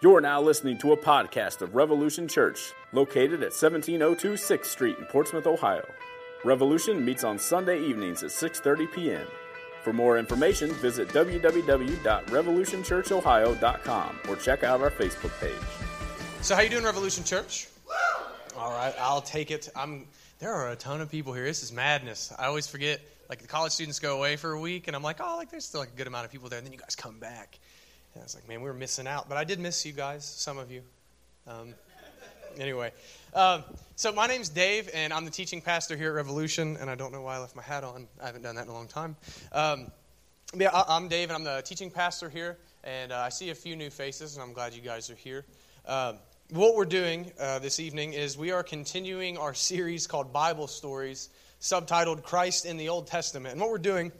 You're now listening to a podcast of Revolution Church, located at 1702 6th Street in Portsmouth, Ohio. Revolution meets on Sunday evenings at 6:30 p.m. For more information, visit www.revolutionchurchohio.com or check out our Facebook page. So, how you doing, Revolution Church? All right, I'll take it. I'm. There are a ton of people here. This is madness. I always forget. Like the college students go away for a week, and I'm like, oh, like there's still like a good amount of people there. And then you guys come back. I was like, man, we were missing out. But I did miss you guys, some of you. Um, anyway, um, so my name's Dave, and I'm the teaching pastor here at Revolution. And I don't know why I left my hat on. I haven't done that in a long time. Um, yeah, I, am Dave, and I'm the teaching pastor here. And uh, I see a few new faces, and I'm glad you guys are here. Um, what we're doing uh, this evening is we are continuing our series called Bible Stories, subtitled Christ in the Old Testament. And what we're doing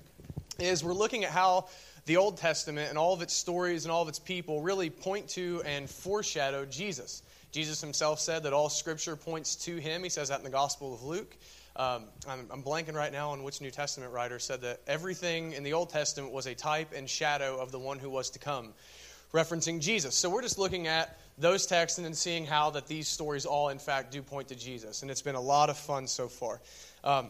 is we're looking at how the Old Testament and all of its stories and all of its people really point to and foreshadow Jesus. Jesus himself said that all scripture points to him. He says that in the Gospel of Luke. Um, I'm, I'm, blanking right now on which New Testament writer said that everything in the Old Testament was a type and shadow of the one who was to come, referencing Jesus. So we're just looking at those texts and then seeing how that these stories all, in fact, do point to Jesus. And it's been a lot of fun so far. Um,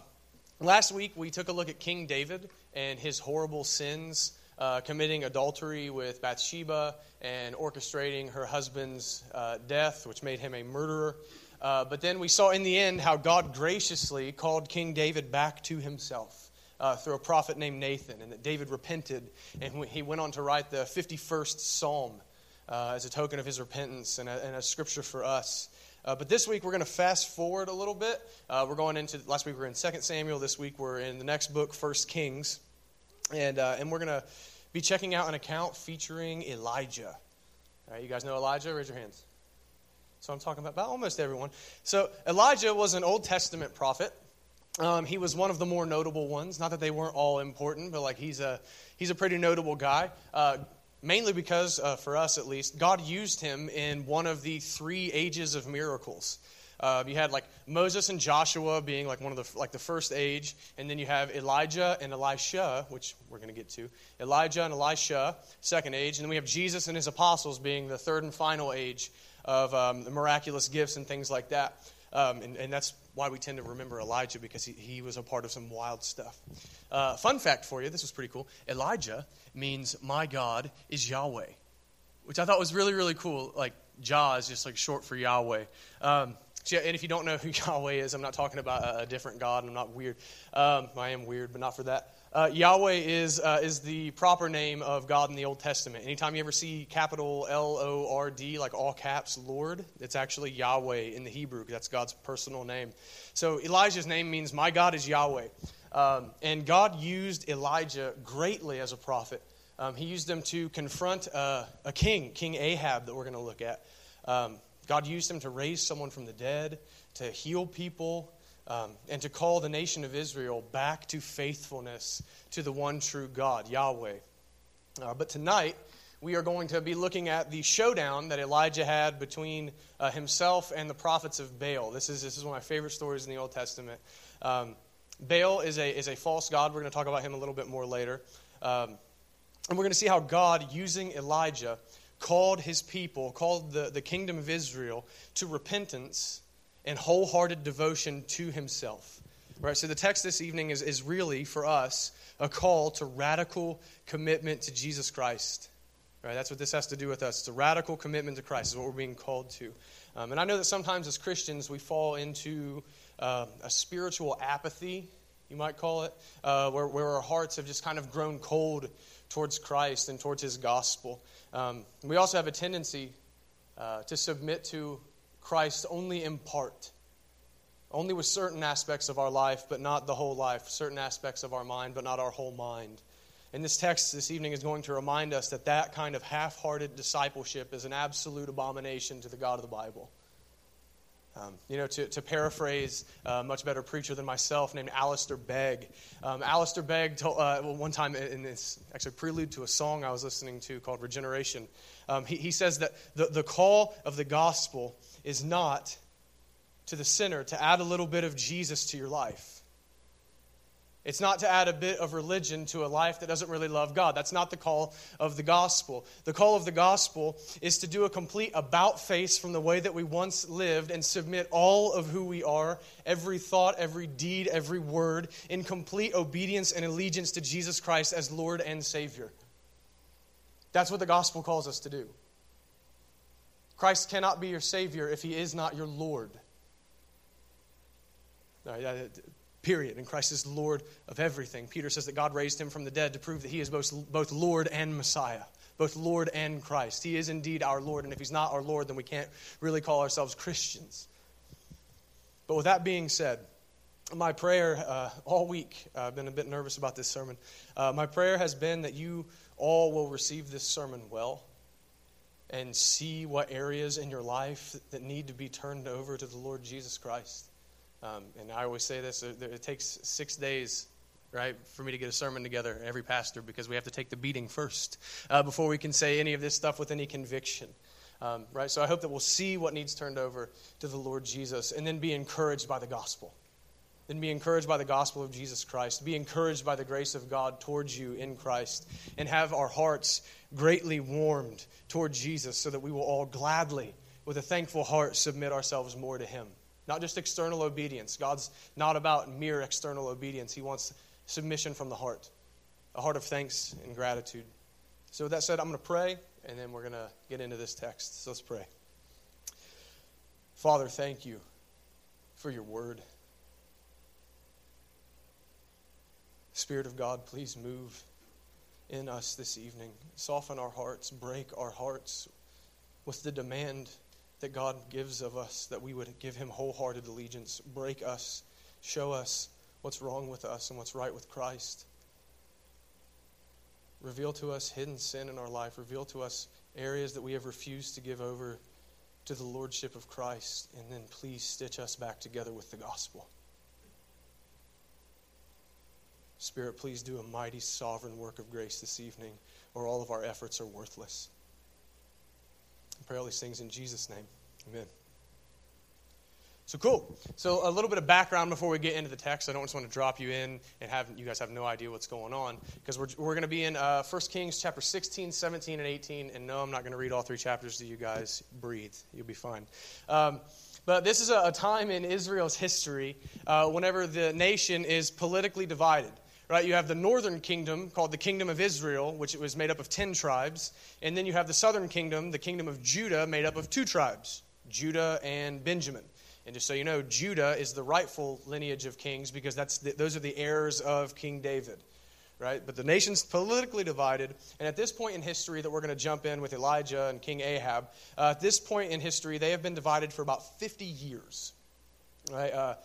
last week, we took a look at King David and his horrible sins uh, committing adultery with Bathsheba and orchestrating her husband's uh, death, which made him a murderer. Uh, but then we saw in the end how God graciously called King David back to himself uh, through a prophet named Nathan, and that David repented, and he went on to write the 51st Psalm uh, as a token of his repentance and a, and a scripture for us. Uh, but this week we're going to fast forward a little bit. Uh, we're going into last week we were in 2 Samuel. This week we're in the next book, 1 Kings, and uh, and we're going to be checking out an account featuring Elijah. All right, you guys know Elijah? Raise your hands. So I'm talking about, about almost everyone. So Elijah was an Old Testament prophet. Um, he was one of the more notable ones. Not that they weren't all important, but like he's a he's a pretty notable guy. Uh, mainly because, uh, for us at least, God used him in one of the three ages of miracles. Uh, you had like Moses and Joshua being like one of the like the first age, and then you have Elijah and Elisha, which we're going to get to. Elijah and Elisha, second age, and then we have Jesus and his apostles being the third and final age of um, the miraculous gifts and things like that. Um, and, and, that's why we tend to remember Elijah because he, he was a part of some wild stuff. Uh, fun fact for you this was pretty cool. Elijah means my God is Yahweh, which I thought was really, really cool. Like, Jah is just like short for Yahweh. Um, and if you don't know who Yahweh is, I'm not talking about a, different God. I'm not weird. Um, I am weird, but not for that. Uh, Yahweh is, uh, is the proper name of God in the Old Testament. Anytime you ever see capital L O R D, like all caps, Lord, it's actually Yahweh in the Hebrew. That's God's personal name. So Elijah's name means, My God is Yahweh. Um, and God used Elijah greatly as a prophet. Um, he used him to confront uh, a king, King Ahab, that we're going to look at. Um, God used him to raise someone from the dead, to heal people, um, and to call the nation of Israel back to faithfulness to the one true God, Yahweh. Uh, but tonight, we are going to be looking at the showdown that Elijah had between uh, himself and the prophets of Baal. This is, this is one of my favorite stories in the Old Testament. Um, Baal is a, is a false god. We're going to talk about him a little bit more later. Um, and we're going to see how God, using Elijah, called his people, called the, the kingdom of Israel to repentance and wholehearted devotion to himself. Right? So the text this evening is, is really, for us, a call to radical commitment to Jesus Christ. Right? That's what this has to do with us. It's a radical commitment to Christ, is what we're being called to. Um, and I know that sometimes as Christians we fall into uh, a spiritual apathy, you might call it, uh, where, where our hearts have just kind of grown cold towards Christ and towards his gospel. Um, we also have a tendency uh, to submit to Christ only in part, only with certain aspects of our life, but not the whole life, certain aspects of our mind, but not our whole mind. And this text this evening is going to remind us that that kind of half hearted discipleship is an absolute abomination to the God of the Bible. Um, you know, to, to paraphrase a much better preacher than myself named Alistair Begg. Um, Alistair Begg told, uh, well, one time in this actually prelude to a song I was listening to called Regeneration, um, he, he says that the, the call of the gospel is not to the sinner to add a little bit of Jesus to your life. It's not to add a bit of religion to a life that doesn't really love God. That's not the call of the gospel. The call of the gospel is to do a complete about face from the way that we once lived and submit all of who we are, every thought, every deed, every word, in complete obedience and allegiance to Jesus Christ as Lord and Savior. That's what the gospel calls us to do. Christ cannot be your Savior if He is not your Lord. Period. And Christ is Lord of everything. Peter says that God raised him from the dead to prove that he is both, both Lord and Messiah, both Lord and Christ. He is indeed our Lord. And if he's not our Lord, then we can't really call ourselves Christians. But with that being said, my prayer uh, all week, uh, I've been a bit nervous about this sermon. Uh, my prayer has been that you all will receive this sermon well and see what areas in your life that need to be turned over to the Lord Jesus Christ. Um, and I always say this it takes six days right, for me to get a sermon together, every pastor, because we have to take the beating first uh, before we can say any of this stuff with any conviction. Um, right? So I hope that we'll see what needs turned over to the Lord Jesus and then be encouraged by the gospel. Then be encouraged by the gospel of Jesus Christ. Be encouraged by the grace of God towards you in Christ. And have our hearts greatly warmed toward Jesus so that we will all gladly, with a thankful heart, submit ourselves more to Him. Not just external obedience. God's not about mere external obedience. He wants submission from the heart, a heart of thanks and gratitude. So, with that said, I'm going to pray, and then we're going to get into this text. So, let's pray. Father, thank you for your word. Spirit of God, please move in us this evening. Soften our hearts, break our hearts with the demand that God gives of us, that we would give Him wholehearted allegiance, break us, show us what's wrong with us and what's right with Christ. Reveal to us hidden sin in our life. Reveal to us areas that we have refused to give over to the Lordship of Christ. And then please stitch us back together with the gospel. Spirit, please do a mighty sovereign work of grace this evening, or all of our efforts are worthless. I pray all these things in Jesus' name. Amen. So cool. So a little bit of background before we get into the text. I don't just want to drop you in and have you guys have no idea what's going on because we're, we're going to be in uh, 1 Kings chapter 16, 17, and 18. And no, I'm not going to read all three chapters to you guys. Breathe. You'll be fine. Um, but this is a, a, time in Israel's history uh, whenever the nation is politically divided right? You have the northern kingdom called the kingdom of Israel, which was made up of 10 tribes. And then you have the southern kingdom, the kingdom of Judah, made up of two tribes, Judah and Benjamin. And just so you know, Judah is the rightful lineage of kings because that's the, those are the heirs of King David. Right? But the nation's politically divided. And at this point in history that we're going to jump in with Elijah and King Ahab, uh, at this point in history, they have been divided for about 50 years. Right? Uh,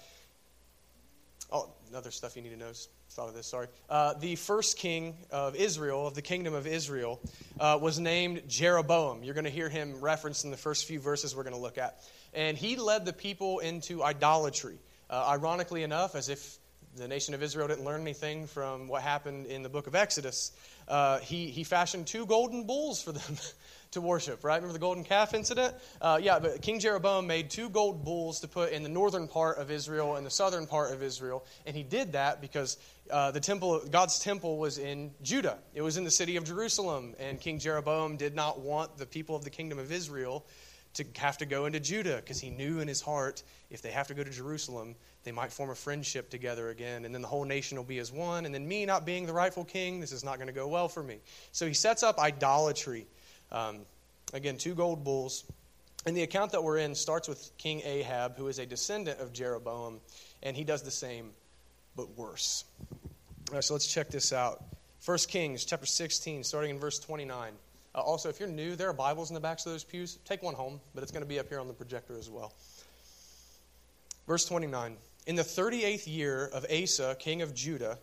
oh, another stuff you need to know thought of this, sorry. Uh, the first king of Israel, of the kingdom of Israel, uh, was named Jeroboam. You're going to hear him referenced in the first few verses we're going to look at. And he led the people into idolatry. Uh, ironically enough, as if the nation of Israel didn't learn anything from what happened in the book of Exodus, uh, he, he fashioned two golden bulls for them to worship, right? Remember the golden calf incident? Uh, yeah, but King Jeroboam made two gold bulls to put in the northern part of Israel and the southern part of Israel. And he did that because uh, the temple, God's temple was in Judah. It was in the city of Jerusalem. And King Jeroboam did not want the people of the kingdom of Israel to have to go into Judah because he knew in his heart if they have to go to Jerusalem, they might form a friendship together again, and then the whole nation will be as one. And then me not being the rightful king, this is not going to go well for me. So he sets up idolatry um, again, two gold bulls. And the account that we're in starts with King Ahab, who is a descendant of Jeroboam, and he does the same, but worse. All right, so let's check this out. 1 Kings chapter 16, starting in verse 29. Uh, also, if you're new, there are Bibles in the backs of those pews. Take one home, but it's going to be up here on the projector as well. Verse 29. In the 38th year of Asa, king of Judah,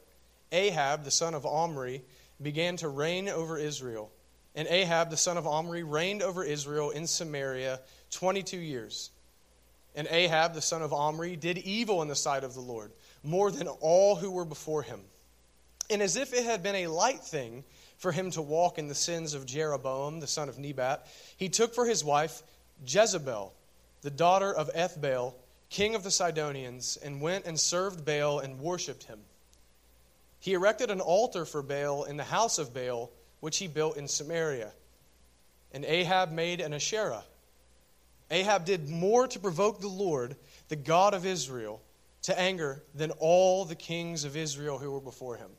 Ahab, the son of Omri, began to reign over Israel. And Ahab, the son of Omri, reigned over Israel in Samaria 22 years. And Ahab, the son of Omri, did evil in the sight of the Lord, more than all who were before him. And as if it had been a light thing for him to walk in the sins of Jeroboam, the son of Nebat, he took for his wife Jezebel, the daughter of Ethbaal, king of the Sidonians, and went and served Baal and worshipped him. He erected an altar for Baal in the house of Baal, which he built in Samaria. And Ahab made an Asherah. Ahab did more to provoke the Lord, the God of Israel, to anger than all the kings of Israel who were before him.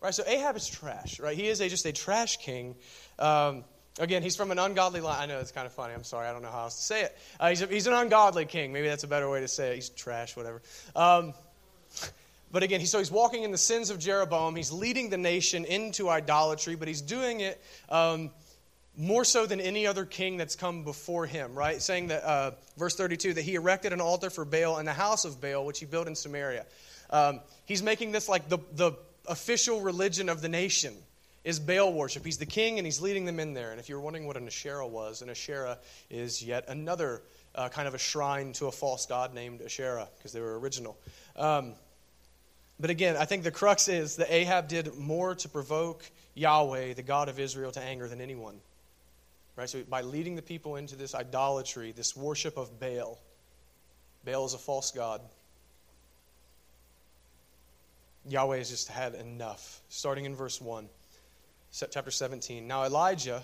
Right, so Ahab is trash, right? He is a, just a trash king. Um, again, he's from an ungodly line. I know it's kind of funny. I'm sorry. I don't know how else to say it. Uh, he's, a, he's, an ungodly king. Maybe that's a better way to say it. He's trash, whatever. Um, but again, he, so he's walking in the sins of Jeroboam. He's leading the nation into idolatry, but he's doing it um, more so than any other king that's come before him, right? Saying that, uh, verse 32, that he erected an altar for Baal in the house of Baal, which he built in Samaria. Um, he's making this like the, the official religion of the nation is Baal worship. He's the king and he's leading them in there. And if you're wondering what an Asherah was, an Asherah is yet another uh, kind of a shrine to a false god named Asherah because they were original. Um, but again, I think the crux is that Ahab did more to provoke Yahweh, the God of Israel, to anger than anyone. Right? So by leading the people into this idolatry, this worship of Baal, Baal is a false god. Yahweh has just had enough. Starting in verse 1, chapter 17. Now Elijah,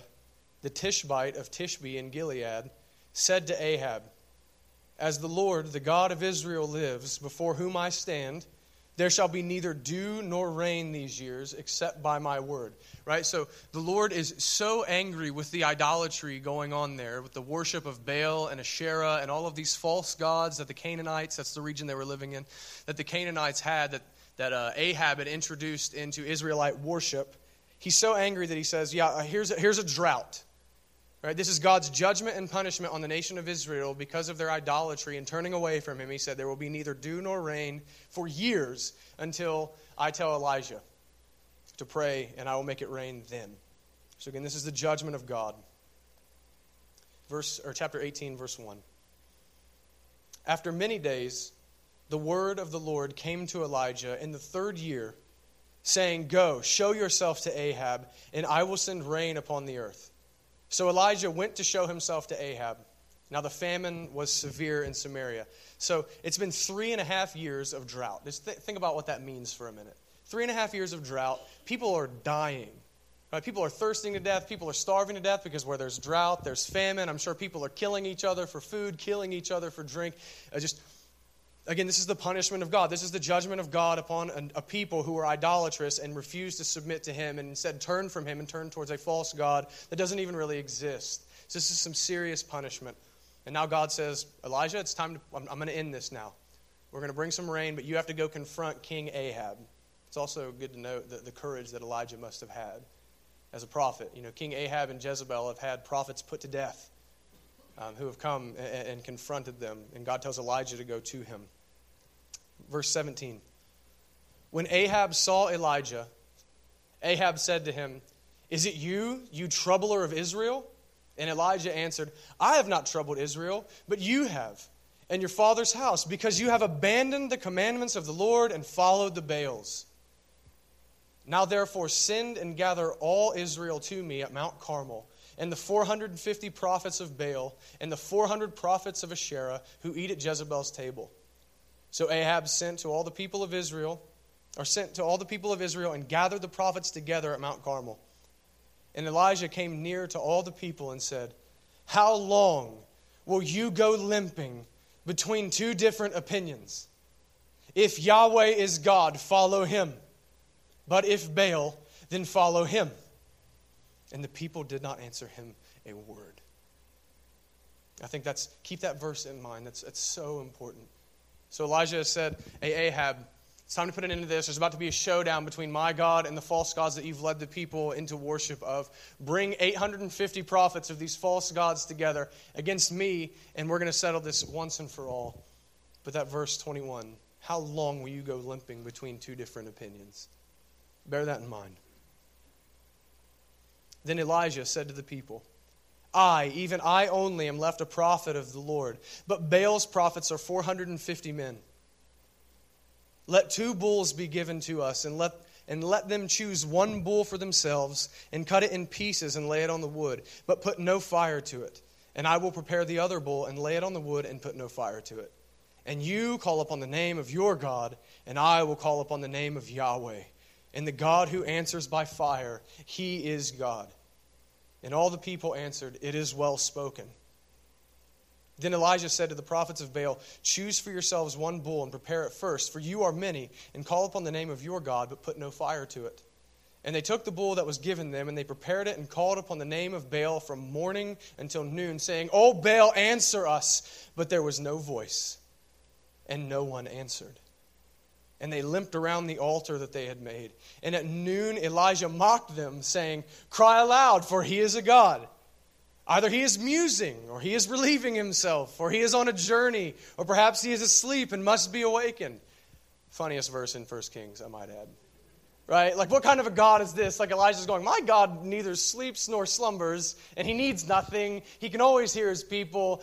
the Tishbite of Tishbe in Gilead, said to Ahab, As the Lord, the God of Israel, lives, before whom I stand, there shall be neither dew nor rain these years except by my word. Right? So the Lord is so angry with the idolatry going on there, with the worship of Baal and Asherah and all of these false gods that the Canaanites, that's the region they were living in, that the Canaanites had, that, that uh, Ahab had introduced into Israelite worship. He's so angry that he says, Yeah, uh, here's a, here's a drought. Right? This is God's judgment and punishment on the nation of Israel because of their idolatry and turning away from him. He said, There will be neither dew nor rain for years until I tell Elijah to pray, and I will make it rain then. So again, this is the judgment of God. Verse or chapter 18, verse 1. After many days, the word of the Lord came to Elijah in the third year, saying, Go, show yourself to Ahab, and I will send rain upon the earth. So Elijah went to show himself to Ahab. Now the famine was severe in Samaria. So it's been three and a half years of drought. Just th- think about what that means for a minute. Three and a half years of drought. People are dying. Right? People are thirsting to death. People are starving to death because where there's drought, there's famine. I'm sure people are killing each other for food, killing each other for drink. Uh, just Again, this is the punishment of God. This is the judgment of God upon a, people who are idolatrous and refuse to submit to Him and instead turn from Him and turn towards a false God that doesn't even really exist. So, this is some serious punishment. And now God says, Elijah, it's time to, I'm, I'm going to end this now. We're going to bring some rain, but you have to go confront King Ahab. It's also good to note the, the courage that Elijah must have had as a prophet. You know, King Ahab and Jezebel have had prophets put to death um, who have come and, and confronted them. And God tells Elijah to go to him. Verse 17. When Ahab saw Elijah, Ahab said to him, Is it you, you troubler of Israel? And Elijah answered, I have not troubled Israel, but you have, and your father's house, because you have abandoned the commandments of the Lord and followed the Baals. Now therefore send and gather all Israel to me at Mount Carmel and the 450 prophets of Baal, and the 400 prophets of Asherah who eat at Jezebel's table. So Ahab sent to all the people of Israel, or sent to all the people of Israel, and gathered the prophets together at Mount Carmel. And Elijah came near to all the people and said, How long will you go limping between two different opinions? If Yahweh is God, follow him. But if Baal, then follow him. And the people did not answer him a word. I think that's, keep that verse in mind. That's, that's so important. So Elijah said, Hey, Ahab, it's time to put an end to this. There's about to be a showdown between my God and the false gods that you've led the people into worship of. Bring 850 prophets of these false gods together against me, and we're going to settle this once and for all. But that verse 21 how long will you go limping between two different opinions? Bear that in mind. Then Elijah said to the people, I, even I only, am left a prophet of the Lord, but Baal's prophets are 450 men. Let two bulls be given to us, and let, and let them choose one bull for themselves, and cut it in pieces and lay it on the wood, but put no fire to it. And I will prepare the other bull and lay it on the wood and put no fire to it. And you call upon the name of your God, and I will call upon the name of Yahweh and the God who answers by fire, he is God. And all the people answered, It is well spoken. Then Elijah said to the prophets of Baal, Choose for yourselves one bull and prepare it first, for you are many, and call upon the name of your God, but put no fire to it. And they took the bull that was given them, and they prepared it and called upon the name of Baal from morning until noon, saying, O Baal, answer us. But there was no voice, and no one answered. And they limped around the altar that they had made. And at noon, Elijah mocked them, saying, Cry aloud, for he is a God. Either he is musing, or he is relieving himself, or he is on a journey, or perhaps he is asleep and must be awakened. Funniest verse in 1 Kings, I might add. Right? Like, what kind of a God is this? Like, Elijah's going, My God neither sleeps nor slumbers, and he needs nothing. He can always hear his people.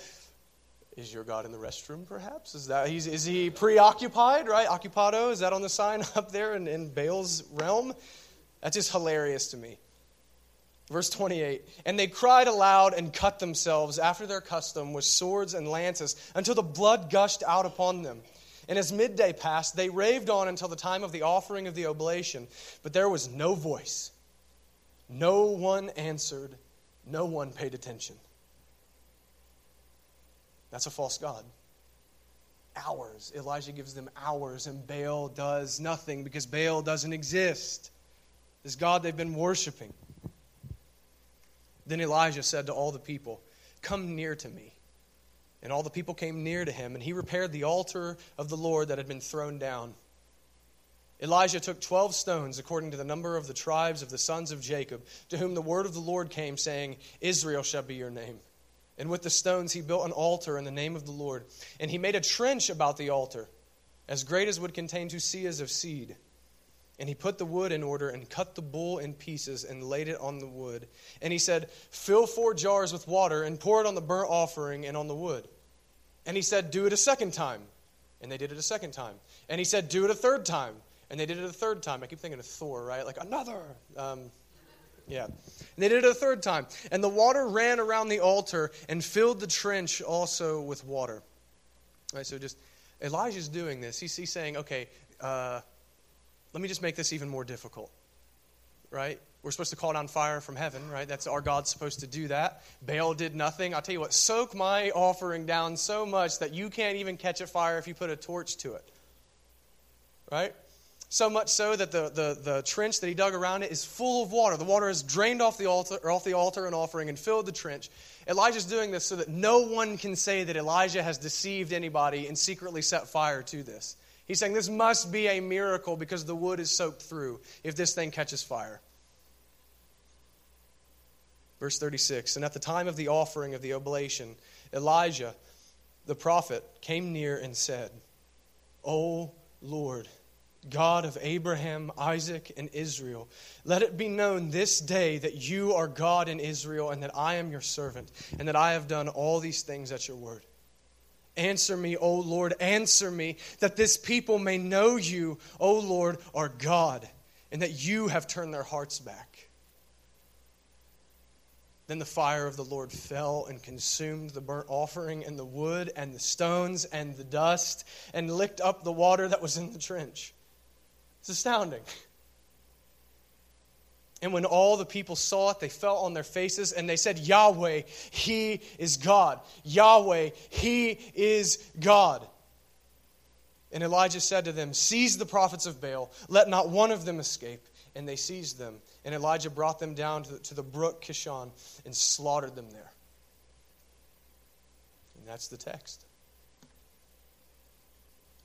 Is your God in the restroom, perhaps? Is, that, he's, is he preoccupied, right? Occupado, is that on the sign up there in, in Baal's realm? That's just hilarious to me. Verse 28 And they cried aloud and cut themselves after their custom with swords and lances until the blood gushed out upon them. And as midday passed, they raved on until the time of the offering of the oblation. But there was no voice. No one answered. No one paid attention. That's a false God. Hours. Elijah gives them hours, and Baal does nothing because Baal doesn't exist. This God they've been worshiping. Then Elijah said to all the people, Come near to me. And all the people came near to him, and he repaired the altar of the Lord that had been thrown down. Elijah took 12 stones, according to the number of the tribes of the sons of Jacob, to whom the word of the Lord came, saying, Israel shall be your name. And with the stones he built an altar in the name of the Lord. And he made a trench about the altar, as great as would contain two seahs of seed. And he put the wood in order and cut the bull in pieces and laid it on the wood. And he said, Fill four jars with water and pour it on the burnt offering and on the wood. And he said, Do it a second time. And they did it a second time. And he said, Do it a third time. And they did it a third time. I keep thinking of Thor, right? Like, another. Um, yeah. And they did it a third time. And the water ran around the altar and filled the trench also with water. Right, so just Elijah's doing this. He's, he's saying, okay, uh, let me just make this even more difficult, right? We're supposed to call down fire from heaven, right? That's our God's supposed to do that. Baal did nothing. I'll tell you what, soak my offering down so much that you can't even catch a fire if you put a torch to it, right? So much so that the, the, the trench that he dug around it is full of water. The water has drained off the altar, off the altar and offering and filled the trench. Elijah's doing this so that no one can say that Elijah has deceived anybody and secretly set fire to this. He's saying this must be a miracle because the wood is soaked through if this thing catches fire. Verse 36 And at the time of the offering of the oblation, Elijah, the prophet, came near and said, O Lord, God of Abraham, Isaac, and Israel, let it be known this day that you are God in Israel, and that I am your servant, and that I have done all these things at your word. Answer me, O Lord, answer me, that this people may know you, O Lord, our God, and that you have turned their hearts back. Then the fire of the Lord fell and consumed the burnt offering and the wood and the stones and the dust and licked up the water that was in the trench. It's astounding. And when all the people saw it, they fell on their faces and they said, Yahweh, He is God. Yahweh, He is God. And Elijah said to them, Seize the prophets of Baal, let not one of them escape. And they seized them. And Elijah brought them down to the, to the brook Kishon and slaughtered them there. And that's the text.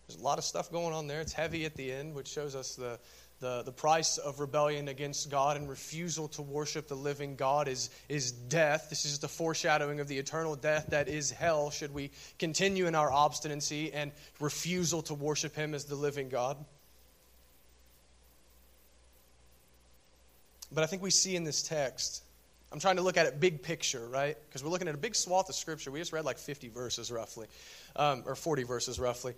There's a lot of stuff going on there. It's heavy at the end, which shows us the, the, the price of rebellion against God and refusal to worship the living God is, is death. This is the foreshadowing of the eternal death that is hell, should we continue in our obstinacy and refusal to worship Him as the living God. But I think we see in this text, I'm trying to look at it big picture, right? Because we're looking at a big swath of Scripture. We just read like 50 verses roughly, um, or 40 verses roughly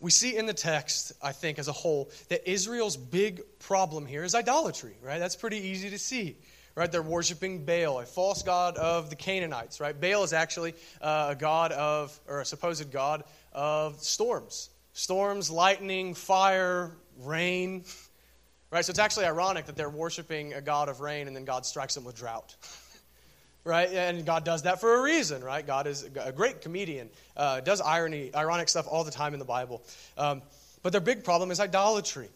we see in the text, I think, as a whole, that Israel's big problem here is idolatry, right? That's pretty easy to see, right? They're worshiping Baal, a false god of the Canaanites, right? Baal is actually uh, a god of, or a supposed god of storms. Storms, lightning, fire, rain, Right? So it's actually ironic that they're worshiping a God of rain and then God strikes them with drought. right? And God does that for a reason, right? God is a great comedian, uh, does irony, ironic stuff all the time in the Bible. Um, but their big problem is idolatry.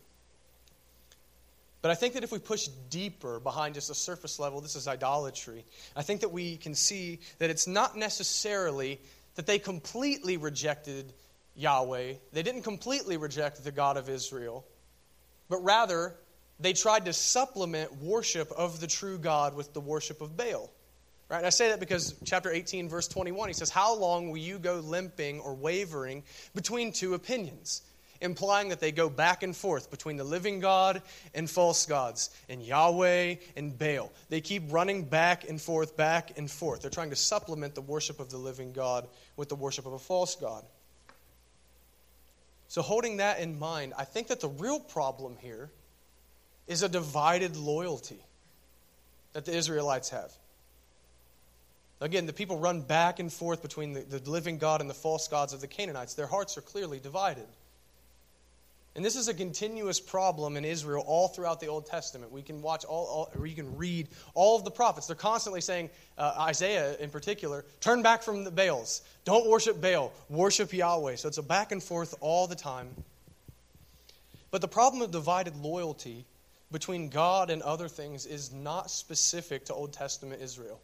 But I think that if we push deeper behind just a surface level, this is idolatry, I think that we can see that it's not necessarily that they completely rejected Yahweh, they didn't completely reject the God of Israel, but rather they tried to supplement worship of the true God with the worship of Baal. Right? And I say that because chapter 18, verse 21, he says, How long will you go limping or wavering between two opinions? implying that they go back and forth between the living God and false gods, and Yahweh and Baal. They keep running back and forth, back and forth. They're trying to supplement the worship of the living God with the worship of a false God. So, holding that in mind, I think that the real problem here is a divided loyalty that the Israelites have. Again, the people run back and forth between the, the living God and the false gods of the Canaanites. Their hearts are clearly divided. And this is a continuous problem in Israel all throughout the Old Testament. We can watch all, all or you can read all of the prophets. They're constantly saying, uh, Isaiah in particular, turn back from the Baals. Don't worship Baal, worship Yahweh. So it's a back and forth all the time. But the problem of divided loyalty between God and other things is not specific to Old Testament Israel.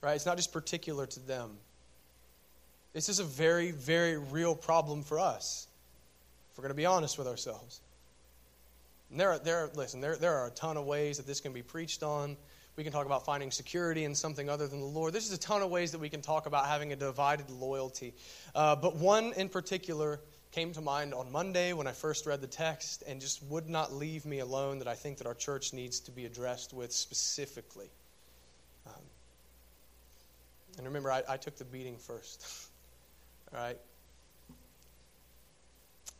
Right? It's not just particular to them. This is a very, very real problem for us if we're going to be honest with ourselves. And there, are, there, listen, there, there are a ton of ways that this can be preached on. We can talk about finding security in something other than the Lord. There's a ton of ways that we can talk about having a divided loyalty. Uh, but one in particular came to mind on Monday when I first read the text and just would not leave me alone that I think that our church needs to be addressed with specifically. And remember, I, I took the beating first. All right?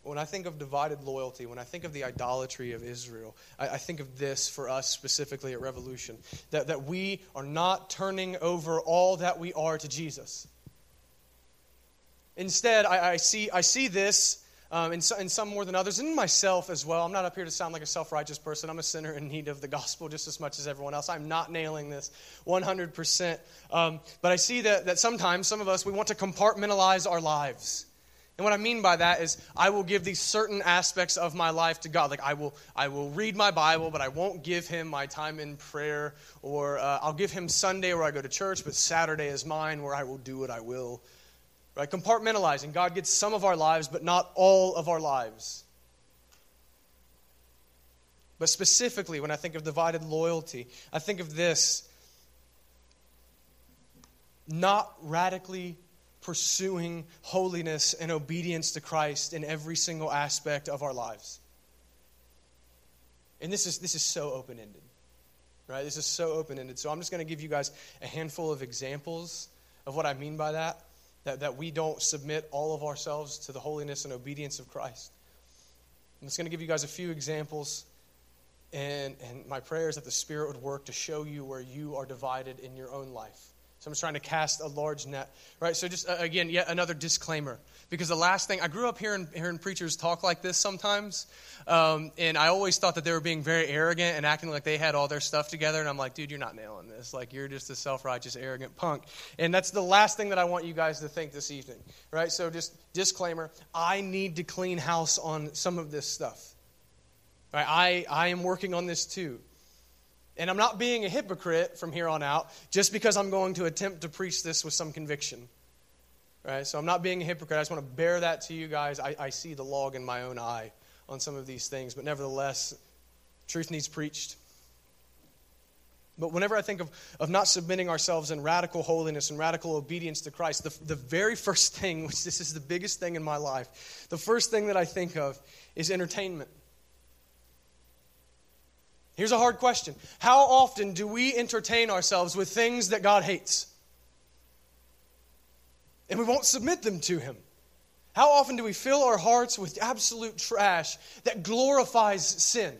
when I think of divided loyalty, when I think of the idolatry of Israel, I, I, think of this for us specifically at Revolution that, that we are not turning over all that we are to Jesus. Instead, I, I see, I see this um, in, in some more than others, and myself as well. I'm not up here to sound like a self righteous person. I'm a sinner in need of the gospel just as much as everyone else. I'm not nailing this 100%. Um, but I see that, that sometimes some of us, we want to compartmentalize our lives. And what I mean by that is I will give these certain aspects of my life to God. Like I will, I will read my Bible, but I won't give him my time in prayer. Or uh, I'll give him Sunday where I go to church, but Saturday is mine where I will do what I will. Right? Compartmentalizing. God gets some of our lives, but not all of our lives. But specifically, when I think of divided loyalty, I think of this not radically pursuing holiness and obedience to Christ in every single aspect of our lives. And this is, this is so open ended, right? This is so open ended. So I'm just going to give you guys a handful of examples of what I mean by that, that, that we don't submit all of ourselves to the holiness and obedience of Christ. I'm just going to give you guys a few examples. And, and my prayer is that the Spirit would work to show you where you are divided in your own life. So I'm just trying to cast a large net, right? So just uh, again, yet another disclaimer, because the last thing I grew up hearing hearing preachers talk like this sometimes, um, and I always thought that they were being very arrogant and acting like they had all their stuff together, and I'm like, dude, you're not nailing this. Like you're just a self righteous, arrogant punk, and that's the last thing that I want you guys to think this evening, right? So just disclaimer: I need to clean house on some of this stuff. Right? I I am working on this too. And I'm not being a hypocrite from here on out just because I'm going to attempt to preach this with some conviction. Right? So I'm not being a hypocrite. I just want to bear that to you guys. I, I see the log in my own eye on some of these things. But nevertheless, truth needs preached. But whenever I think of, of not submitting ourselves in radical holiness and radical obedience to Christ, the, the very first thing, which this is the biggest thing in my life, the first thing that I think of is entertainment. Here's a hard question How often do we entertain ourselves with things that God hates? And we won't submit them to Him. How often do we fill our hearts with absolute trash that glorifies sin?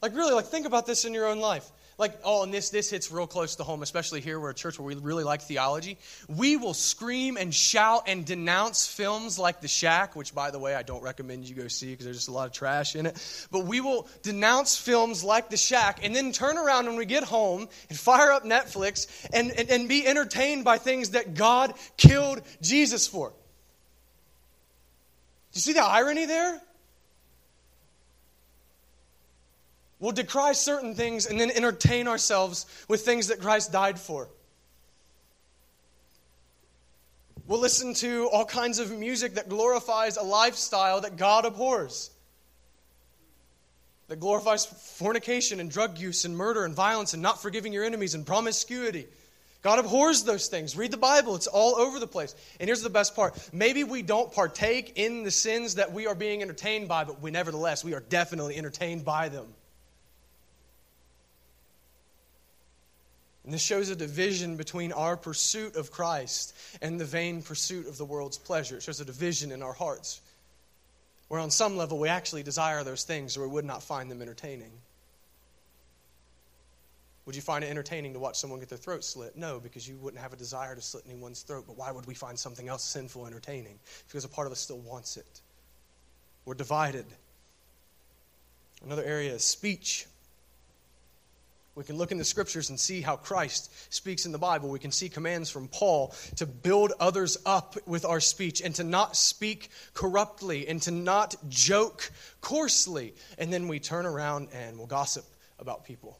Like, really, like, think about this in your own life. Like, oh, and this this hits real close to home, especially here we're a church where we really like theology. We will scream and shout and denounce films like The Shack, which by the way I don't recommend you go see because there's just a lot of trash in it. But we will denounce films like The Shack and then turn around when we get home and fire up Netflix and, and, and be entertained by things that God killed Jesus for. Do you see the irony there? We'll decry certain things and then entertain ourselves with things that Christ died for. We'll listen to all kinds of music that glorifies a lifestyle that God abhors, that glorifies fornication and drug use and murder and violence and not forgiving your enemies and promiscuity. God abhors those things. Read the Bible, it's all over the place. And here's the best part maybe we don't partake in the sins that we are being entertained by, but we nevertheless, we are definitely entertained by them. And this shows a division between our pursuit of Christ and the vain pursuit of the world's pleasure. It shows a division in our hearts, where on some level we actually desire those things or we would not find them entertaining. Would you find it entertaining to watch someone get their throat slit? No, because you wouldn't have a desire to slit anyone's throat. But why would we find something else sinful entertaining? Because a part of us still wants it. We're divided. Another area is speech. We can look in the scriptures and see how Christ speaks in the Bible. We can see commands from Paul to build others up with our speech and to not speak corruptly and to not joke coarsely. And then we turn around and we'll gossip about people.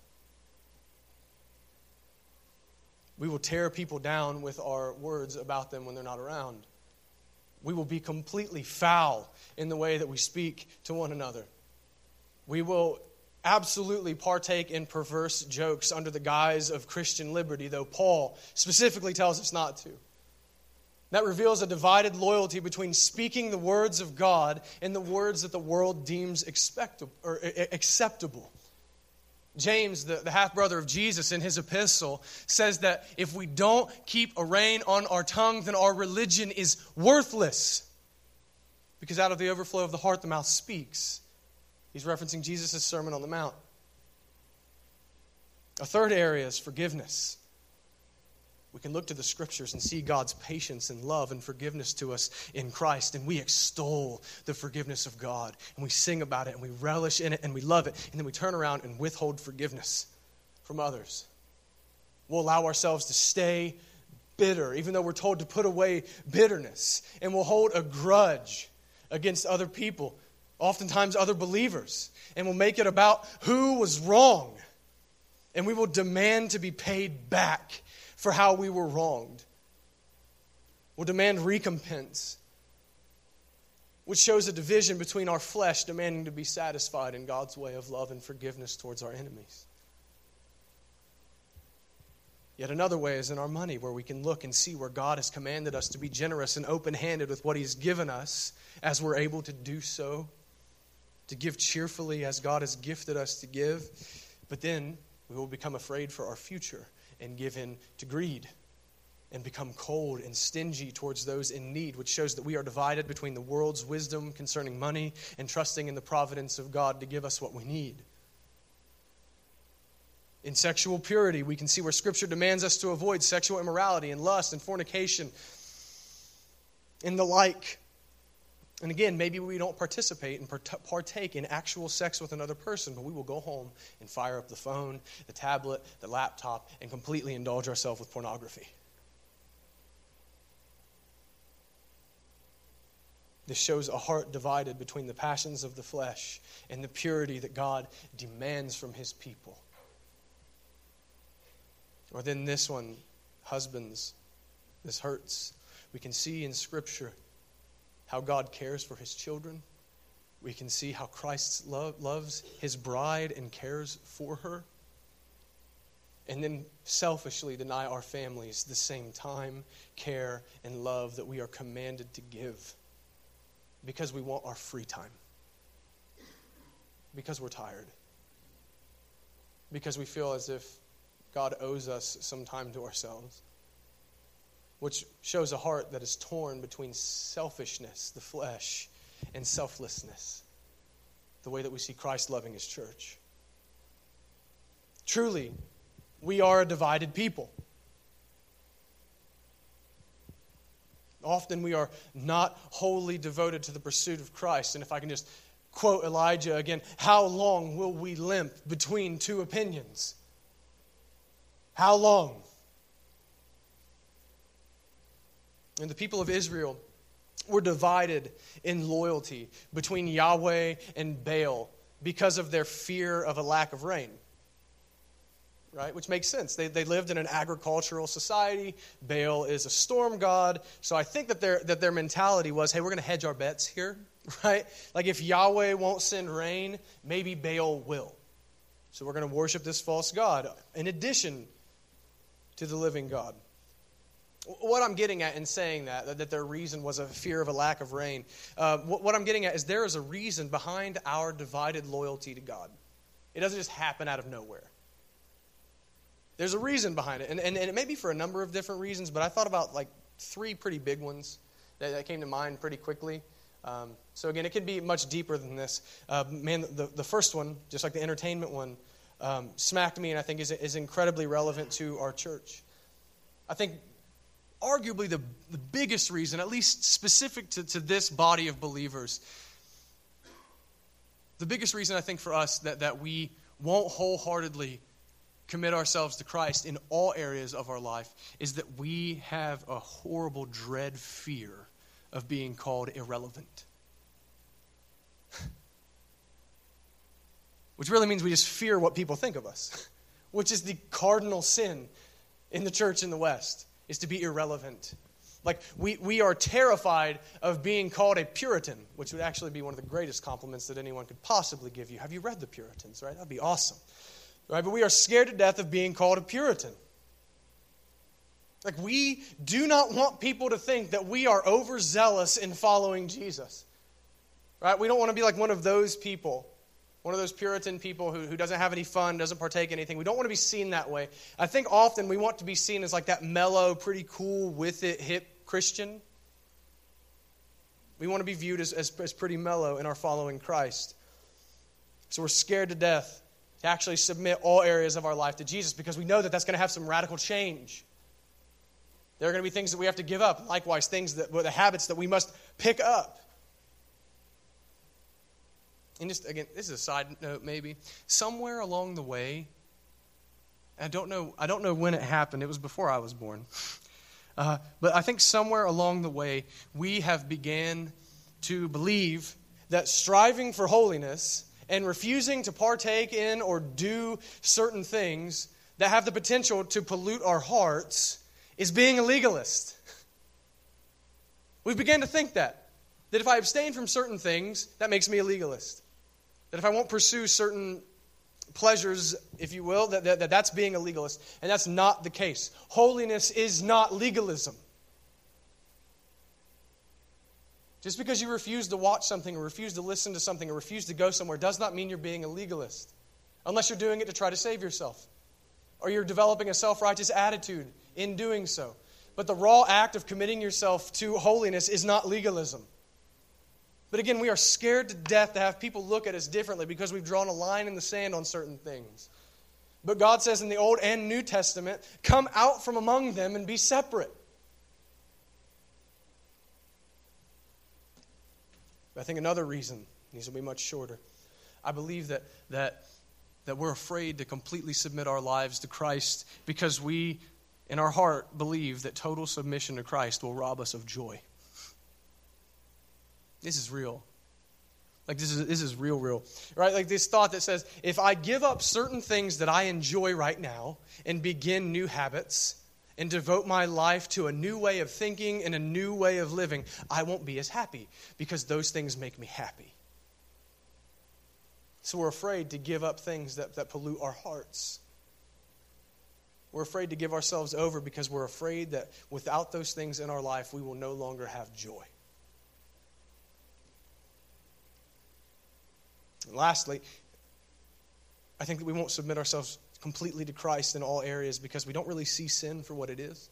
We will tear people down with our words about them when they're not around. We will be completely foul in the way that we speak to one another. We will absolutely partake in perverse jokes under the guise of Christian liberty, though Paul specifically tells us not to. That reveals a divided loyalty between speaking the words of God and the words that the world deems acceptable. James, the, the half brother of Jesus, in his epistle, says that if we don't keep a rein on our tongue, then our religion is worthless. Because out of the overflow of the heart, the mouth speaks. He's referencing Jesus' Sermon on the Mount. A third area is forgiveness. We can look to the scriptures and see God's patience and love and forgiveness to us in Christ, and we extol the forgiveness of God, and we sing about it, and we relish in it, and we love it, and then we turn around and withhold forgiveness from others. We'll allow ourselves to stay bitter, even though we're told to put away bitterness, and we'll hold a grudge against other people oftentimes other believers, and we'll make it about who was wrong. And we will demand to be paid back for how we were wronged. We'll demand recompense, which shows a division between our flesh demanding to be satisfied in God's way of love and forgiveness towards our enemies. Yet another way is in our money, where we can look and see where God has commanded us to be generous and open handed with what He's given us as we're able to do so to give cheerfully as God has gifted us to give, but then we will become afraid for our future and give in to greed and become cold and stingy towards those in need, which shows that we are divided between the world's wisdom concerning money and trusting in the providence of God to give us what we need. In sexual purity, we can see where Scripture demands us to avoid sexual immorality and lust and fornication and the like. And again, maybe we don't participate and partake in actual sex with another person, but we will go home and fire up the phone, the tablet, the laptop, and completely indulge ourselves with pornography. This shows a heart divided between the passions of the flesh and the purity that God demands from his people. Or then this one, husbands, this hurts. We can see in Scripture how God cares for his children. We can see how Christ love, loves his bride and cares for her. And then selfishly deny our families the same time, care, and love that we are commanded to give because we want our free time, because we're tired, because we feel as if God owes us some time to ourselves which shows a heart that is torn between selfishness, the flesh, and selflessness, the way that we see Christ loving his church. Truly, we are a divided people. Often we are not wholly devoted to the pursuit of Christ. And if I can just quote Elijah again, how long will we limp between two opinions? How long? And the people of Israel were divided in loyalty between Yahweh and Baal because of their fear of a lack of rain. Right? Which makes sense. They, they lived in an agricultural society. Baal is a storm god. So I think that their, that their mentality was hey, we're going to hedge our bets here. Right? Like if Yahweh won't send rain, maybe Baal will. So we're going to worship this false god in addition to the living God. What I'm getting at in saying that, that their reason was a fear of a lack of rain, uh, what I'm getting at is there is a reason behind our divided loyalty to God. It doesn't just happen out of nowhere. There's a reason behind it. And, and, and it may be for a number of different reasons, but I thought about like three pretty big ones that, that came to mind pretty quickly. Um, so, again, it can be much deeper than this. Uh, man, the, the first one, just like the entertainment one, um, smacked me and I think is, is incredibly relevant to our church. I think arguably the, the biggest reason, at least specific to, to this body of believers, the biggest reason I think for us that, that we won't wholeheartedly commit ourselves to Christ in all areas of our life is that we have a horrible dread fear of being called irrelevant. Which really means we just fear what people think of us, which is the cardinal sin in the church in the West is to be irrelevant. Like, we, we are terrified of being called a Puritan, which would actually be one of the greatest compliments that anyone could possibly give you. Have you read the Puritans, right? That'd be awesome. Right? But we are scared to death of being called a Puritan. Like, we do not want people to think that we are overzealous in following Jesus. Right? We don't want to be like one of those people one of those Puritan people who, who doesn't have any fun, doesn't partake in anything. We don't want to be seen that way. I think often we want to be seen as like that mellow, pretty cool, with it, hip Christian. We want to be viewed as, as, as pretty mellow in our following Christ. So we're scared to death to actually submit all areas of our life to Jesus because we know that that's going to have some radical change. There are going to be things that we have to give up. Likewise, things that, the habits that we must pick up. And just again, this is a side note maybe. Somewhere along the way, I don't know, I don't know when it happened. It was before I was born. Uh, but I think somewhere along the way, we have began to believe that striving for holiness and refusing to partake in or do certain things that have the potential to pollute our hearts is being a legalist. We began to think that. That if I abstain from certain things, that makes me a legalist. That if I won't pursue certain pleasures, if you will, that, that, that that's being a legalist. And that's not the case. Holiness is not legalism. Just because you refuse to watch something or refuse to listen to something or refuse to go somewhere does not mean you're being a legalist. Unless you're doing it to try to save yourself. Or you're developing a self righteous attitude in doing so. But the raw act of committing yourself to holiness is not legalism. But again, we are scared to death to have people look at us differently because we've drawn a line in the sand on certain things. But God says in the Old and New Testament, come out from among them and be separate. But I think another reason, these will be much shorter. I believe that, that, that we're afraid to completely submit our lives to Christ because we, in our heart, believe that total submission to Christ will rob us of joy. This is real. Like this is this is real, real. Right? Like this thought that says, if I give up certain things that I enjoy right now and begin new habits and devote my life to a new way of thinking and a new way of living, I won't be as happy because those things make me happy. So we're afraid to give up things that, that pollute our hearts. We're afraid to give ourselves over because we're afraid that without those things in our life, we will no longer have joy. And lastly, I think that we won't submit ourselves completely to Christ in all areas because we don't really see sin for what it is.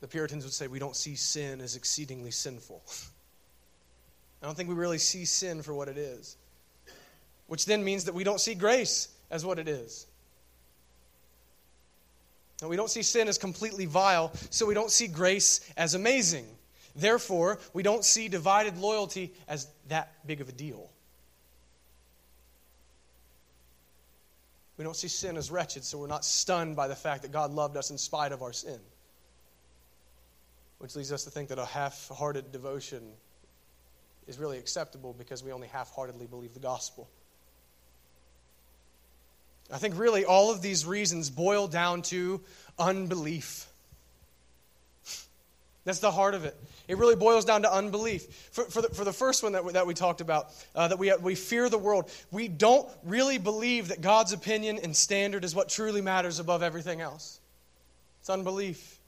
The Puritans would say we don't see sin as exceedingly sinful. I don't think we really see sin for what it is. Which then means that we don't see grace as what it is. And we don't see sin as completely vile, so we don't see grace as amazing. Therefore, we don't see divided loyalty as that big of a deal. We don't see sin as wretched, so we're not stunned by the fact that God loved us in spite of our sin. Which leads us to think that a half hearted devotion is really acceptable because we only half heartedly believe the gospel. I think really all of these reasons boil down to unbelief. That's the heart of it. It really boils down to unbelief. For, for, the, for the first one that we, that we talked about, uh, that we, we fear the world, we don't really believe that God's opinion and standard is what truly matters above everything else. It's unbelief.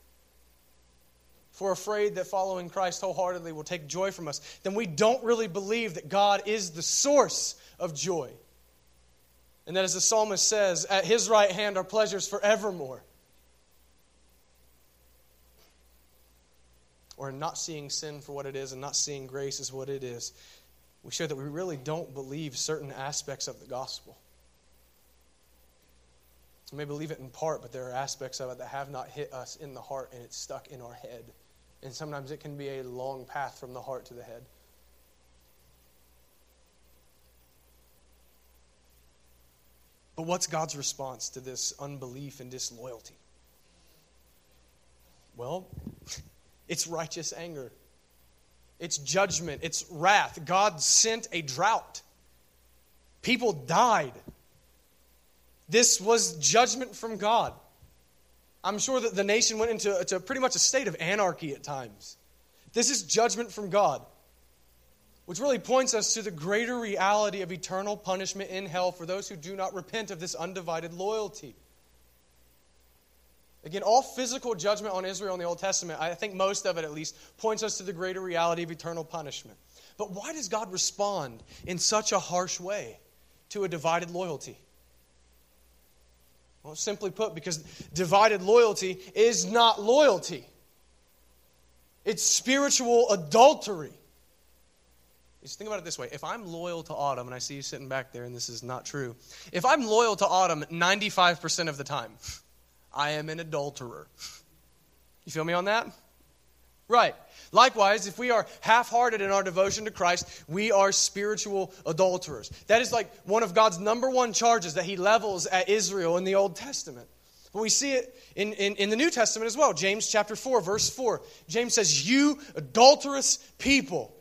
If we're afraid that following Christ wholeheartedly will take joy from us, then we don't really believe that God is the source of joy. And that, as the psalmist says, at his right hand are pleasures forevermore. Or not seeing sin for what it is and not seeing grace as what it is, we show that we really don't believe certain aspects of the gospel. We may believe it in part, but there are aspects of it that have not hit us in the heart and it's stuck in our head. And sometimes it can be a long path from the heart to the head. But what's God's response to this unbelief and disloyalty? Well, it's righteous anger, it's judgment, it's wrath. God sent a drought, people died. This was judgment from God. I'm sure that the nation went into, pretty much a state of anarchy at times. This is judgment from God which really points us to the greater reality of eternal punishment in hell for those who do not repent of this undivided loyalty. Again, all physical judgment on Israel in the Old Testament, I think most of it at least, points us to the greater reality of eternal punishment. But why does God respond in such a harsh way to a divided loyalty? Well, simply put, because divided loyalty is not loyalty, it's spiritual adultery. Just think about it this way. If I'm loyal to Autumn, and I see you sitting back there, and this is not true. If I'm loyal to Autumn 95% of the time, I am an adulterer. You feel me on that? Right. Likewise, if we are half hearted in our devotion to Christ, we are spiritual adulterers. That is like one of God's number one charges that He levels at Israel in the Old Testament. But we see it in, in, in, the New Testament as well. James chapter 4, verse 4. James says, You adulterous people.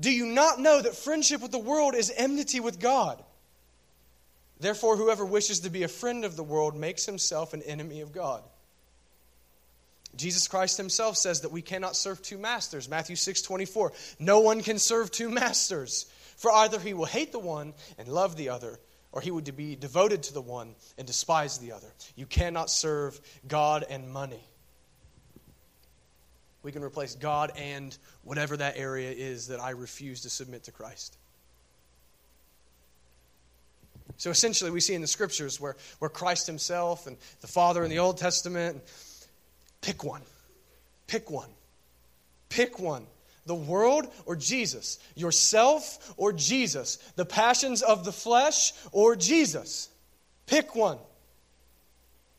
Do you not know that friendship with the world is enmity with God? Therefore, whoever wishes to be a friend of the world makes himself an enemy of God. Jesus Christ himself says that we cannot serve two masters. Matthew 6 24. No one can serve two masters, for either he will hate the one and love the other, or he would be devoted to the one and despise the other. You cannot serve God and money. We can replace God and whatever that area is that I refuse to submit to Christ. So essentially, we see in the scriptures where, where Christ himself and the Father in the Old Testament pick one. Pick one. Pick one. The world or Jesus? Yourself or Jesus? The passions of the flesh or Jesus? Pick one.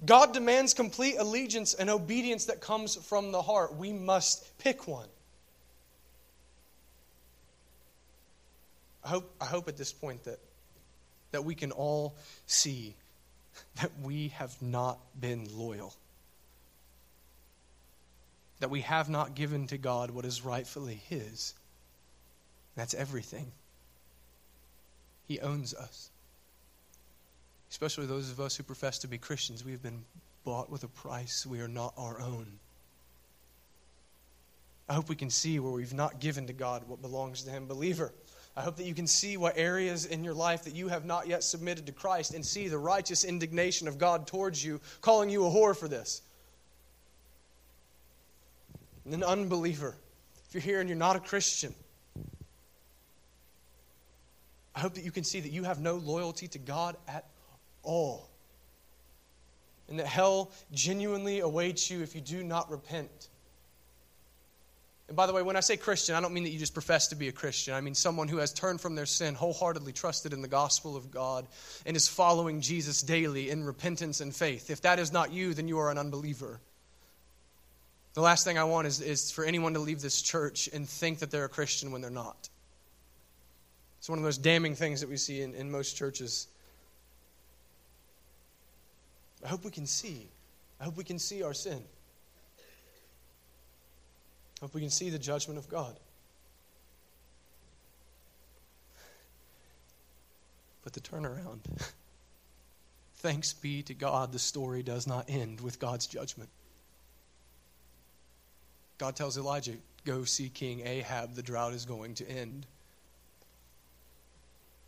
God demands complete allegiance and obedience that comes from the heart. We must pick one. I hope, I hope at this point that, that we can all see that we have not been loyal. That we have not given to God what is rightfully His. That's everything. He owns us especially those of us who profess to be Christians, we have been bought with a price. We are not our own. I hope we can see where we've not given to God what belongs to Him. Believer, I hope that you can see what areas in your life that you have not yet submitted to Christ and see the righteous indignation of God towards you, calling you a whore for this. And an unbeliever, if you're here and you're not a Christian, I hope that you can see that you have no loyalty to God at all. And that hell genuinely awaits you if you do not repent. And by the way, when I say Christian, I don't mean that you just profess to be a Christian. I mean someone who has turned from their sin, wholeheartedly trusted in the gospel of God, and is following Jesus daily in repentance and faith. If that is not you, then you are an unbeliever. The last thing I want is, is for anyone to leave this church and think that they're a Christian when they're not. It's one of those damning things that we see in, in most churches. I hope we can see. I hope we can see our sin. I hope we can see the judgment of God. But the turnaround. Thanks be to God, the story does not end with God's judgment. God tells Elijah, Go see King Ahab, the drought is going to end.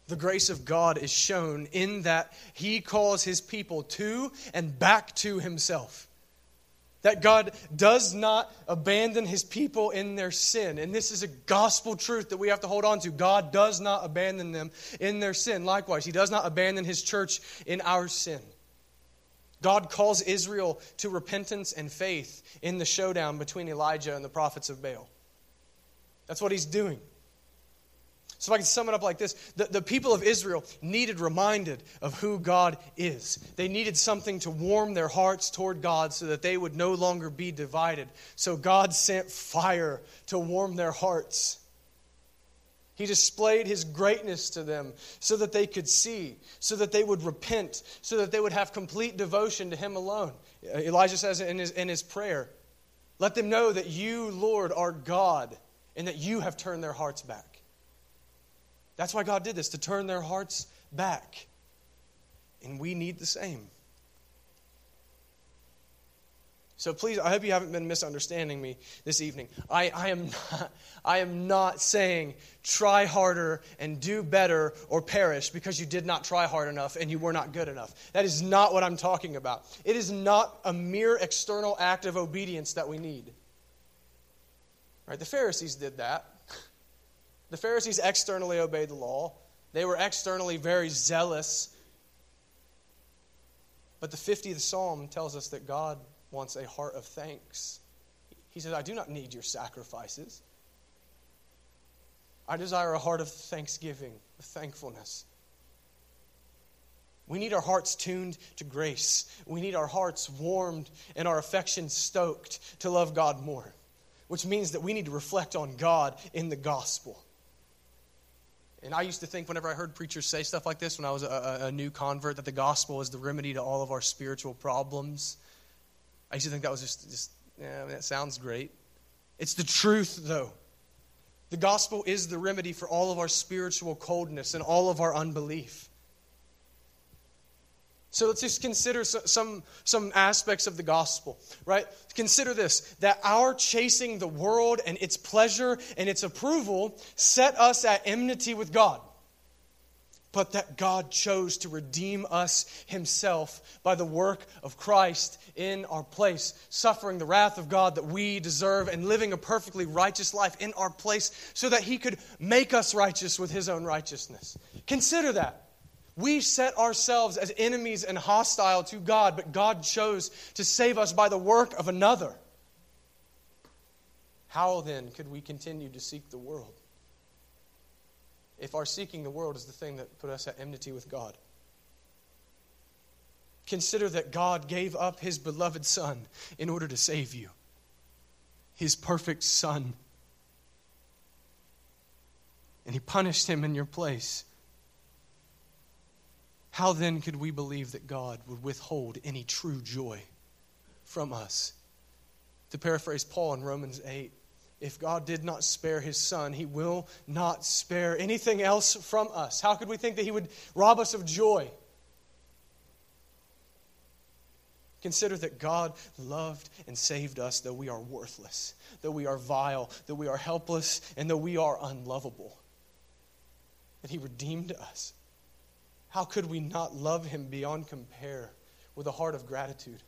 The grace of God is shown in that he calls his people to and back to himself. That God does not abandon his people in their sin. And this is a gospel truth that we have to hold on to. God does not abandon them in their sin. Likewise, he does not abandon his church in our sin. God calls Israel to repentance and faith in the showdown between Elijah and the prophets of Baal. That's what he's doing. So, if I can sum it up like this the, the people of Israel needed reminded of who God is. They needed something to warm their hearts toward God so that they would no longer be divided. So, God sent fire to warm their hearts. He displayed his greatness to them so that they could see, so that they would repent, so that they would have complete devotion to him alone. Elijah says in his, in his prayer, Let them know that you, Lord, are God, and that you have turned their hearts back. That's why God did this, to turn their hearts back. And we need the same. So please, I hope you haven't been misunderstanding me this evening. I, I, am not, I am not saying try harder and do better or perish because you did not try hard enough and you were not good enough. That is not what I'm talking about. It is not a mere external act of obedience that we need. Right? The Pharisees did that. The Pharisees externally obeyed the law, they were externally very zealous. But the 50th Psalm tells us that God wants a heart of thanks. He says, I do not need your sacrifices. I desire a heart of thanksgiving, of thankfulness. We need our hearts tuned to grace. We need our hearts warmed and our affections stoked to love God more, which means that we need to reflect on God in the gospel. And I used to think, whenever I heard preachers say stuff like this when I was a, a, new convert, that the gospel is the remedy to all of our spiritual problems. I used to think that was just, just yeah, that sounds great. It's the truth, though. The gospel is the remedy for all of our spiritual coldness and all of our unbelief. So let's just consider some, some aspects of the gospel, right? Consider this that our chasing the world and its pleasure and its approval set us at enmity with God. But that God chose to redeem us himself by the work of Christ in our place, suffering the wrath of God that we deserve and living a perfectly righteous life in our place so that he could make us righteous with his own righteousness. Consider that. We set ourselves as enemies and hostile to God, but God chose to save us by the work of another. How then could we continue to seek the world? If our seeking the world is the thing that put us at enmity with God. Consider that God gave up his beloved Son in order to save you, his perfect Son. And he punished him in your place how then could we believe that God would withhold any true joy from us? To paraphrase Paul in Romans 8, if God did not spare his son, he will not spare anything else from us. How could we think that he would rob us of joy? Consider that God loved and saved us though we are worthless, though we are vile, though we are helpless, and though we are unlovable. And he redeemed us. How could we not love him beyond compare with a heart of gratitude?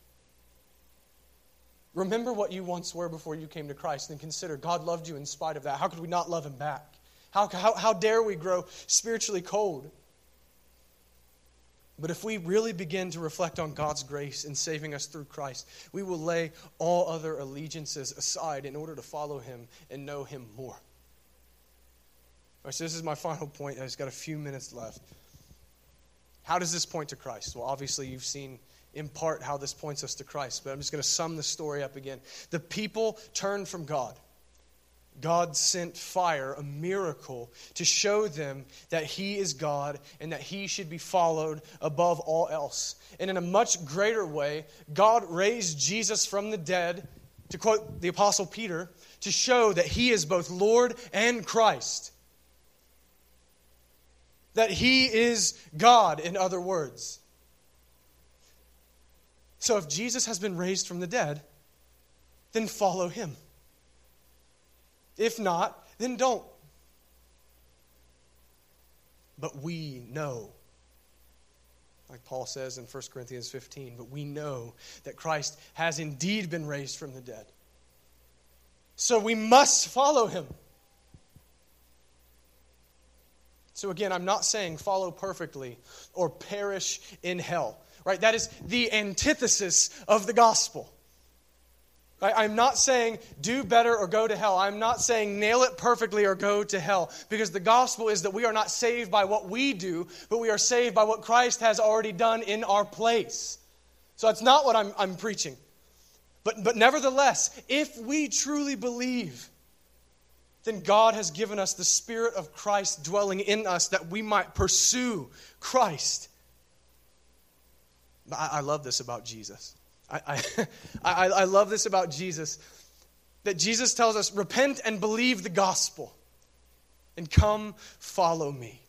Remember what you once were before you came to Christ and consider God loved you in spite of that. How could we not love him back? How, how, how dare we grow spiritually cold? But if we really begin to reflect on God's grace in saving us through Christ, we will lay all other allegiances aside in order to follow Him and know Him more. All right, so this is my final point. I've just got a few minutes left. How does this point to Christ? Well, obviously, you've seen in part how this points us to Christ, but I'm just going to sum the story up again. The people turned from God. God sent fire, a miracle, to show them that He is God and that He should be followed above all else. And in a much greater way, God raised Jesus from the dead, to quote the Apostle Peter, to show that He is both Lord and Christ. That He is God, in other words. So if Jesus has been raised from the dead, then follow Him. If not, then don't. But we know, like Paul says in 1 Corinthians 15, but we know that Christ has indeed been raised from the dead. So we must follow him. So again, I'm not saying follow perfectly or perish in hell, right? That is the antithesis of the gospel. I'm not saying do better or go to hell. I'm not saying nail it perfectly or go to hell. Because the gospel is that we are not saved by what we do, but we are saved by what Christ has already done in our place. So that's not what I'm, I'm preaching. But, but nevertheless, if we truly believe, then God has given us the Spirit of Christ dwelling in us that we might pursue Christ. I, I love this about Jesus. I, I, I, love this about Jesus that Jesus tells us, repent and believe the gospel and come follow me.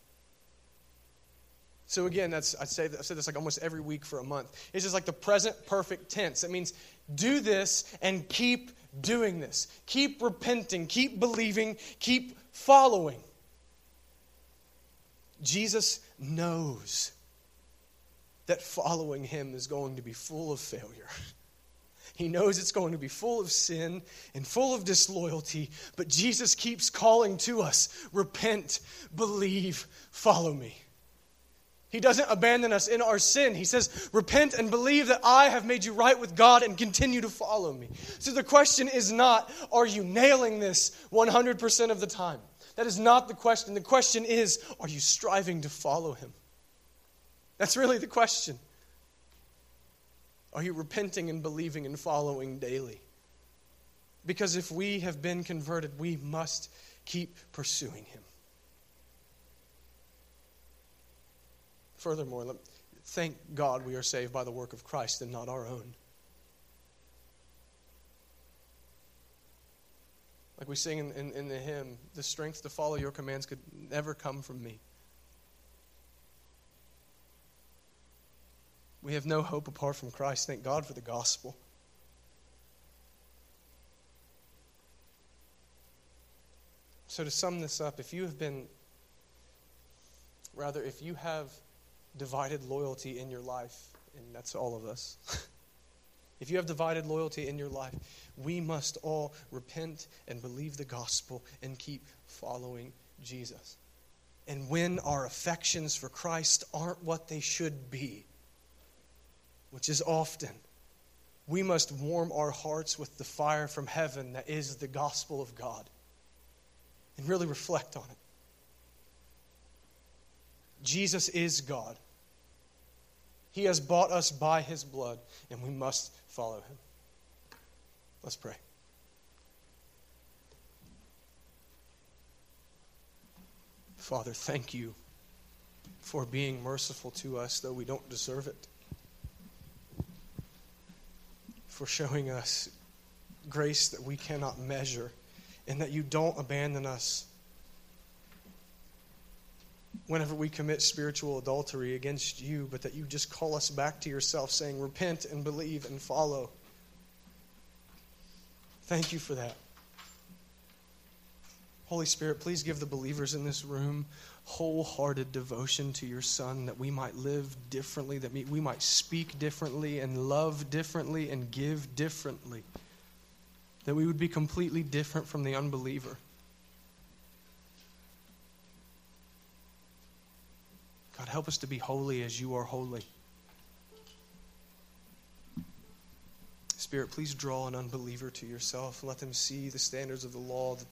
So again, that's I say I said this like almost every week for a month. It's just like the present perfect tense. It means do this and keep doing this. Keep repenting, keep believing, keep following. Jesus knows that following him is going to be full of failure. He knows it's going to be full of sin and full of disloyalty, but Jesus keeps calling to us repent, believe, follow me. He doesn't abandon us in our sin. He says, Repent and believe that I have made you right with God and continue to follow me. So the question is not, Are you nailing this 100% of the time? That is not the question. The question is, Are you striving to follow him? That's really the question. Are you repenting and believing and following daily? Because if we have been converted, we must keep pursuing Him. Furthermore, thank God we are saved by the work of Christ and not our own. Like we sing in, in, in the hymn, the strength to follow your commands could never come from me. We have no hope apart from Christ. Thank God for the gospel. So, to sum this up, if you have been, rather, if you have divided loyalty in your life, and that's all of us, if you have divided loyalty in your life, we must all repent and believe the gospel and keep following Jesus. And when our affections for Christ aren't what they should be, which is often, we must warm our hearts with the fire from heaven that is the gospel of God and really reflect on it. Jesus is God. He has bought us by his blood, and we must follow him. Let's pray. Father, thank you for being merciful to us, though we don't deserve it for showing us grace that we cannot measure and that you don't abandon us whenever we commit spiritual adultery against you, but that you just call us back to yourself, saying, Repent and believe and follow. Thank you for that. Holy Spirit, please give the believers in this room wholehearted devotion to your Son, that we might live differently, that we might speak differently and love differently and give differently, that we would be completely different from the unbeliever. God, help us to be holy as you are holy. Spirit, please draw an unbeliever to yourself and let them see the standards of the law that